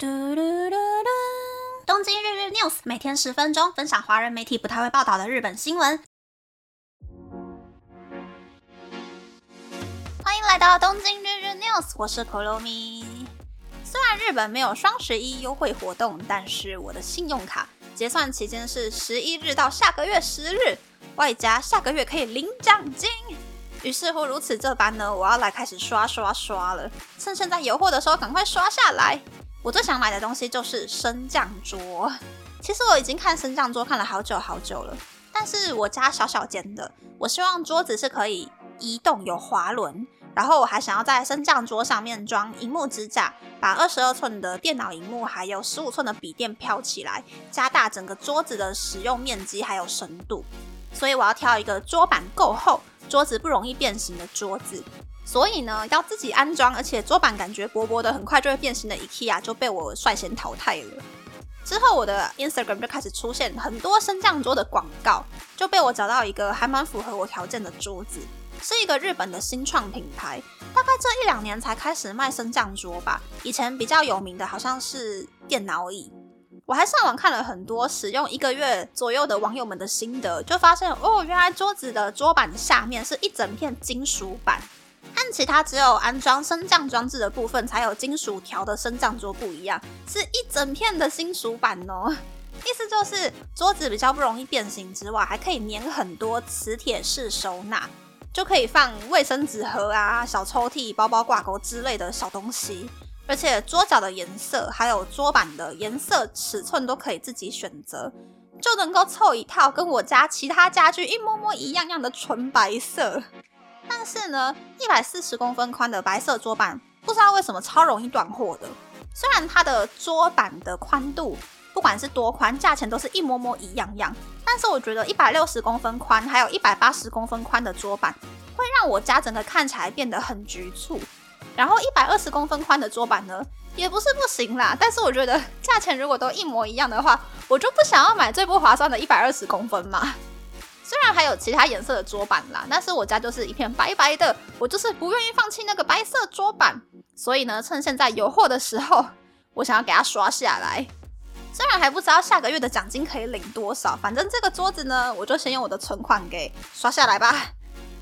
嘟嘟嘟嘟！东京日日 news 每天十分钟，分享华人媒体不太会报道的日本新闻。欢迎来到东京日日 news，我是可露咪。虽然日本没有双十一优惠活动，但是我的信用卡结算期间是十一日到下个月十日，外加下个月可以领奖金。于是乎，如此这般呢，我要来开始刷刷刷了。趁现在有货的时候，赶快刷下来。我最想买的东西就是升降桌。其实我已经看升降桌看了好久好久了，但是我家小小间的，我希望桌子是可以移动有滑轮，然后我还想要在升降桌上面装荧幕支架，把二十二寸的电脑荧幕还有十五寸的笔电飘起来，加大整个桌子的使用面积还有深度。所以我要挑一个桌板够厚。桌子不容易变形的桌子，所以呢，要自己安装，而且桌板感觉薄薄的，很快就会变形的 IKEA 就被我率先淘汰了。之后我的 Instagram 就开始出现很多升降桌的广告，就被我找到一个还蛮符合我条件的桌子，是一个日本的新创品牌，大概这一两年才开始卖升降桌吧。以前比较有名的好像是电脑椅。我还上网看了很多使用一个月左右的网友们的心得，就发现哦，原来桌子的桌板下面是一整片金属板，但其他只有安装升降装置的部分才有金属条的升降桌不一样，是一整片的金属板哦。意思就是桌子比较不容易变形之外，还可以粘很多磁铁式收纳，就可以放卫生纸盒啊、小抽屉、包包挂钩之类的小东西。而且桌角的颜色，还有桌板的颜色、尺寸都可以自己选择，就能够凑一套跟我家其他家具一模模一样样的纯白色。但是呢，一百四十公分宽的白色桌板，不知道为什么超容易断货的。虽然它的桌板的宽度，不管是多宽，价钱都是一模模一样样，但是我觉得一百六十公分宽，还有一百八十公分宽的桌板，会让我家整个看起来变得很局促。然后一百二十公分宽的桌板呢，也不是不行啦。但是我觉得价钱如果都一模一样的话，我就不想要买最不划算的一百二十公分嘛。虽然还有其他颜色的桌板啦，但是我家就是一片白白的，我就是不愿意放弃那个白色桌板。所以呢，趁现在有货的时候，我想要给它刷下来。虽然还不知道下个月的奖金可以领多少，反正这个桌子呢，我就先用我的存款给刷下来吧。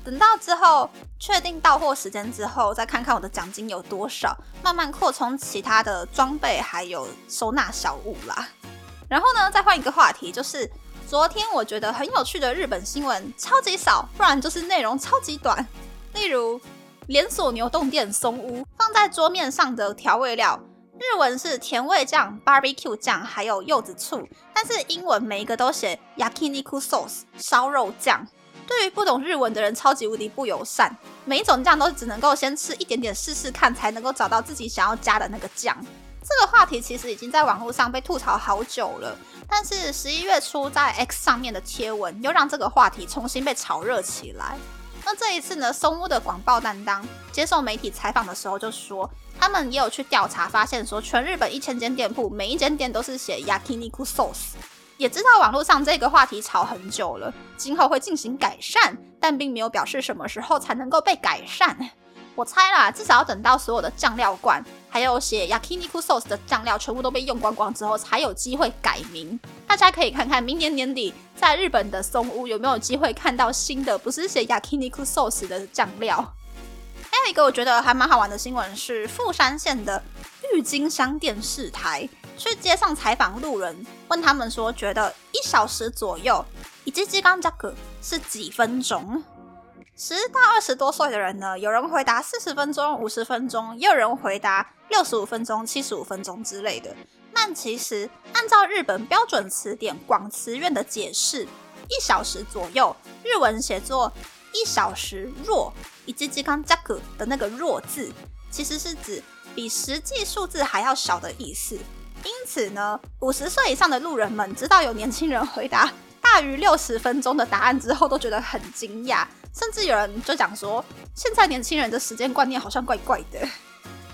等到之后确定到货时间之后，再看看我的奖金有多少，慢慢扩充其他的装备还有收纳小物啦。然后呢，再换一个话题，就是昨天我觉得很有趣的日本新闻超级少，不然就是内容超级短。例如连锁牛洞店松屋放在桌面上的调味料，日文是甜味酱、barbecue 酱，还有柚子醋，但是英文每一个都写 yakiniku sauce 烧肉酱。对于不懂日文的人，超级无敌不友善。每一种酱都只能够先吃一点点试试看，才能够找到自己想要加的那个酱。这个话题其实已经在网络上被吐槽好久了，但是十一月初在 X 上面的贴文又让这个话题重新被炒热起来。那这一次呢，松屋的广报担当接受媒体采访的时候就说，他们也有去调查，发现说全日本一千间店铺，每一间店都是写 yakiniku sauce。也知道网络上这个话题炒很久了，今后会进行改善，但并没有表示什么时候才能够被改善。我猜啦，至少要等到所有的酱料罐，还有写 yakiniku sauce 的酱料全部都被用光光之后，才有机会改名。大家可以看看明年年底在日本的松屋有没有机会看到新的，不是写 yakiniku sauce 的酱料。还有一个我觉得还蛮好玩的新闻是富山县的郁金香电视台。去街上采访路人，问他们说，觉得一小时左右，以及鸡缸价格是几分钟？十到二十多岁的人呢，有人回答四十分钟、五十分钟，也有人回答六十五分钟、七十五分钟之类的。但其实按照日本标准词典广词院的解释，一小时左右，日文写作一小时若，以及鸡缸价格的那个若字，其实是指比实际数字还要小的意思。因此呢，五十岁以上的路人们知道有年轻人回答大于六十分钟的答案之后，都觉得很惊讶，甚至有人就讲说，现在年轻人的时间观念好像怪怪的。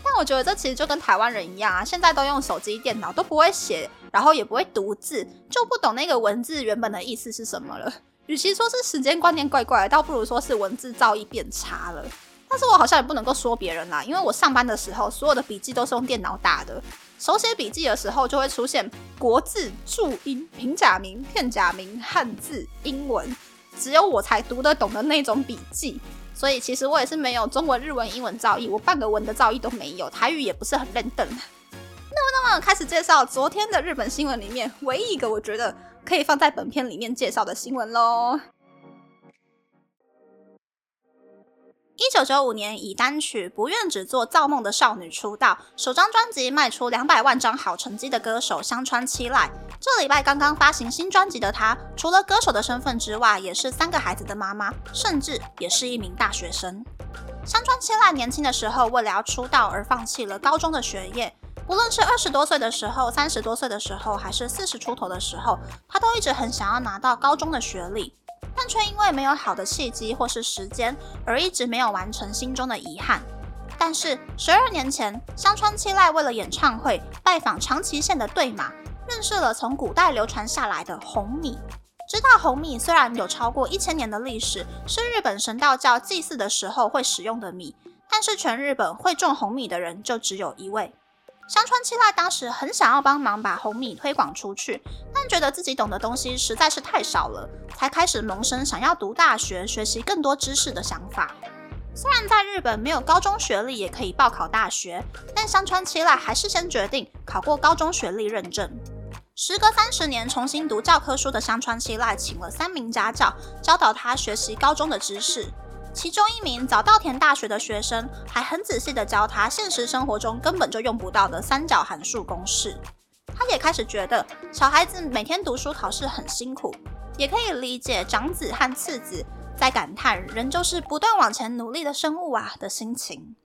但我觉得这其实就跟台湾人一样啊，现在都用手机、电脑，都不会写，然后也不会读字，就不懂那个文字原本的意思是什么了。与其说是时间观念怪怪，倒不如说是文字造诣变差了。但是我好像也不能够说别人啦，因为我上班的时候，所有的笔记都是用电脑打的。手写笔记的时候就会出现国字、注音、平假名、片假名、汉字、英文，只有我才读得懂的那种笔记。所以其实我也是没有中文、日文、英文造诣，我半个文的造诣都没有，台语也不是很认得。那么，那么开始介绍昨天的日本新闻里面唯一一个我觉得可以放在本片里面介绍的新闻喽。一九九五年，以单曲《不愿只做造梦的少女》出道，首张专辑卖出两百万张好成绩的歌手香川七濑。这礼拜刚刚发行新专辑的她，除了歌手的身份之外，也是三个孩子的妈妈，甚至也是一名大学生。香川七濑年轻的时候，为了要出道而放弃了高中的学业。不论是二十多岁的时候、三十多岁的时候，还是四十出头的时候，她都一直很想要拿到高中的学历。但却因为没有好的契机或是时间，而一直没有完成心中的遗憾。但是十二年前，香川七濑为了演唱会拜访长崎县的对马，认识了从古代流传下来的红米。知道红米虽然有超过一千年的历史，是日本神道教祭祀的时候会使用的米，但是全日本会种红米的人就只有一位。香川七濑当时很想要帮忙把红米推广出去，但觉得自己懂的东西实在是太少了，才开始萌生想要读大学、学习更多知识的想法。虽然在日本没有高中学历也可以报考大学，但香川七濑还是先决定考过高中学历认证。时隔三十年，重新读教科书的香川七濑请了三名家教，教导他学习高中的知识。其中一名早稻田大学的学生还很仔细的教他现实生活中根本就用不到的三角函数公式。他也开始觉得小孩子每天读书考试很辛苦，也可以理解长子和次子在感叹“人就是不断往前努力的生物啊”的心情。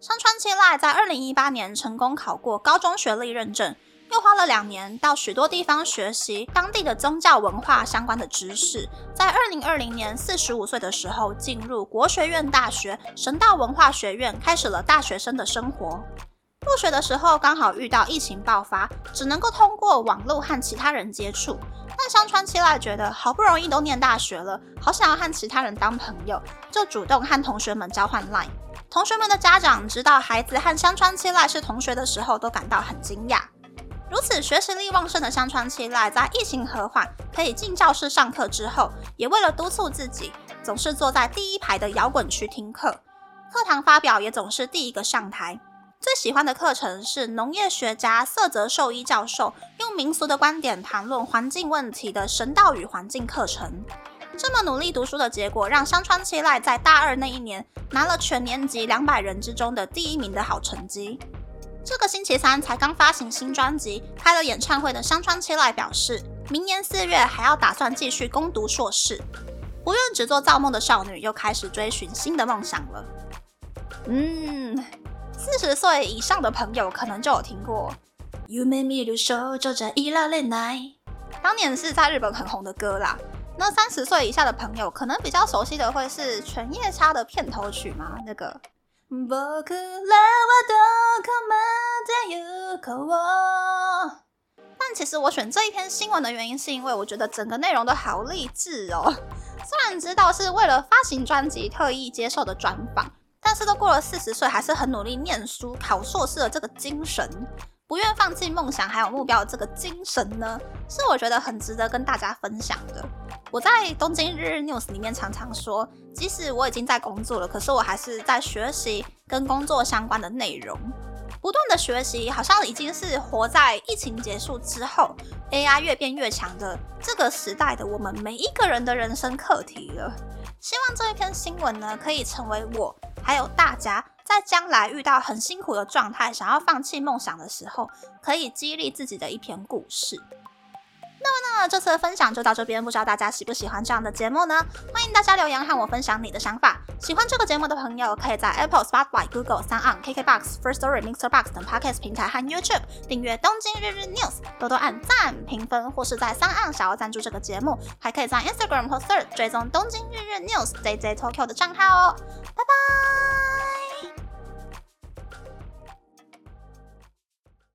山川七濑在二零一八年成功考过高中学历认证。又花了两年到许多地方学习当地的宗教文化相关的知识，在二零二零年四十五岁的时候进入国学院大学神道文化学院，开始了大学生的生活。入学的时候刚好遇到疫情爆发，只能够通过网络和其他人接触。但香川七濑觉得好不容易都念大学了，好想要和其他人当朋友，就主动和同学们交换 line。同学们的家长知道孩子和香川七濑是同学的时候，都感到很惊讶。如此学习力旺盛的香川七濑，在疫情和缓可以进教室上课之后，也为了督促自己，总是坐在第一排的摇滚区听课。课堂发表也总是第一个上台。最喜欢的课程是农业学家色泽寿一教授用民俗的观点谈论环境问题的神道与环境课程。这么努力读书的结果，让香川七濑在大二那一年拿了全年级两百人之中的第一名的好成绩。这个星期三才刚发行新专辑、开了演唱会的香川七濑表示，明年四月还要打算继续攻读硕士。不愿只做造梦的少女又开始追寻新的梦想了。嗯，四十岁以上的朋友可能就有听过。当年是在日本很红的歌啦。那三十岁以下的朋友可能比较熟悉的会是《犬夜叉》的片头曲吗？那个。但其实我选这一篇新闻的原因，是因为我觉得整个内容都好励志哦。虽然知道是为了发行专辑特意接受的专访，但是都过了四十岁，还是很努力念书、考硕士的这个精神，不愿放弃梦想还有目标这个精神呢，是我觉得很值得跟大家分享的。我在东京日日 news 里面常常说，即使我已经在工作了，可是我还是在学习跟工作相关的内容，不断的学习，好像已经是活在疫情结束之后，AI 越变越强的这个时代的我们每一个人的人生课题了。希望这一篇新闻呢，可以成为我还有大家在将来遇到很辛苦的状态，想要放弃梦想的时候，可以激励自己的一篇故事。那么呢，这次的分享就到这边，不知道大家喜不喜欢这样的节目呢？欢迎大家留言和我分享你的想法。喜欢这个节目的朋友，可以在 Apple、Spotify、Google、s o n KKBox、First Story、Mixer Box 等 Podcast 平台和 YouTube 订阅《东京日日 News》，多多按赞、评分，或是在三岸想要赞助这个节目，还可以在 Instagram 和 Third 追踪《东京日日 News》JJ Tokyo 的账号哦。拜拜。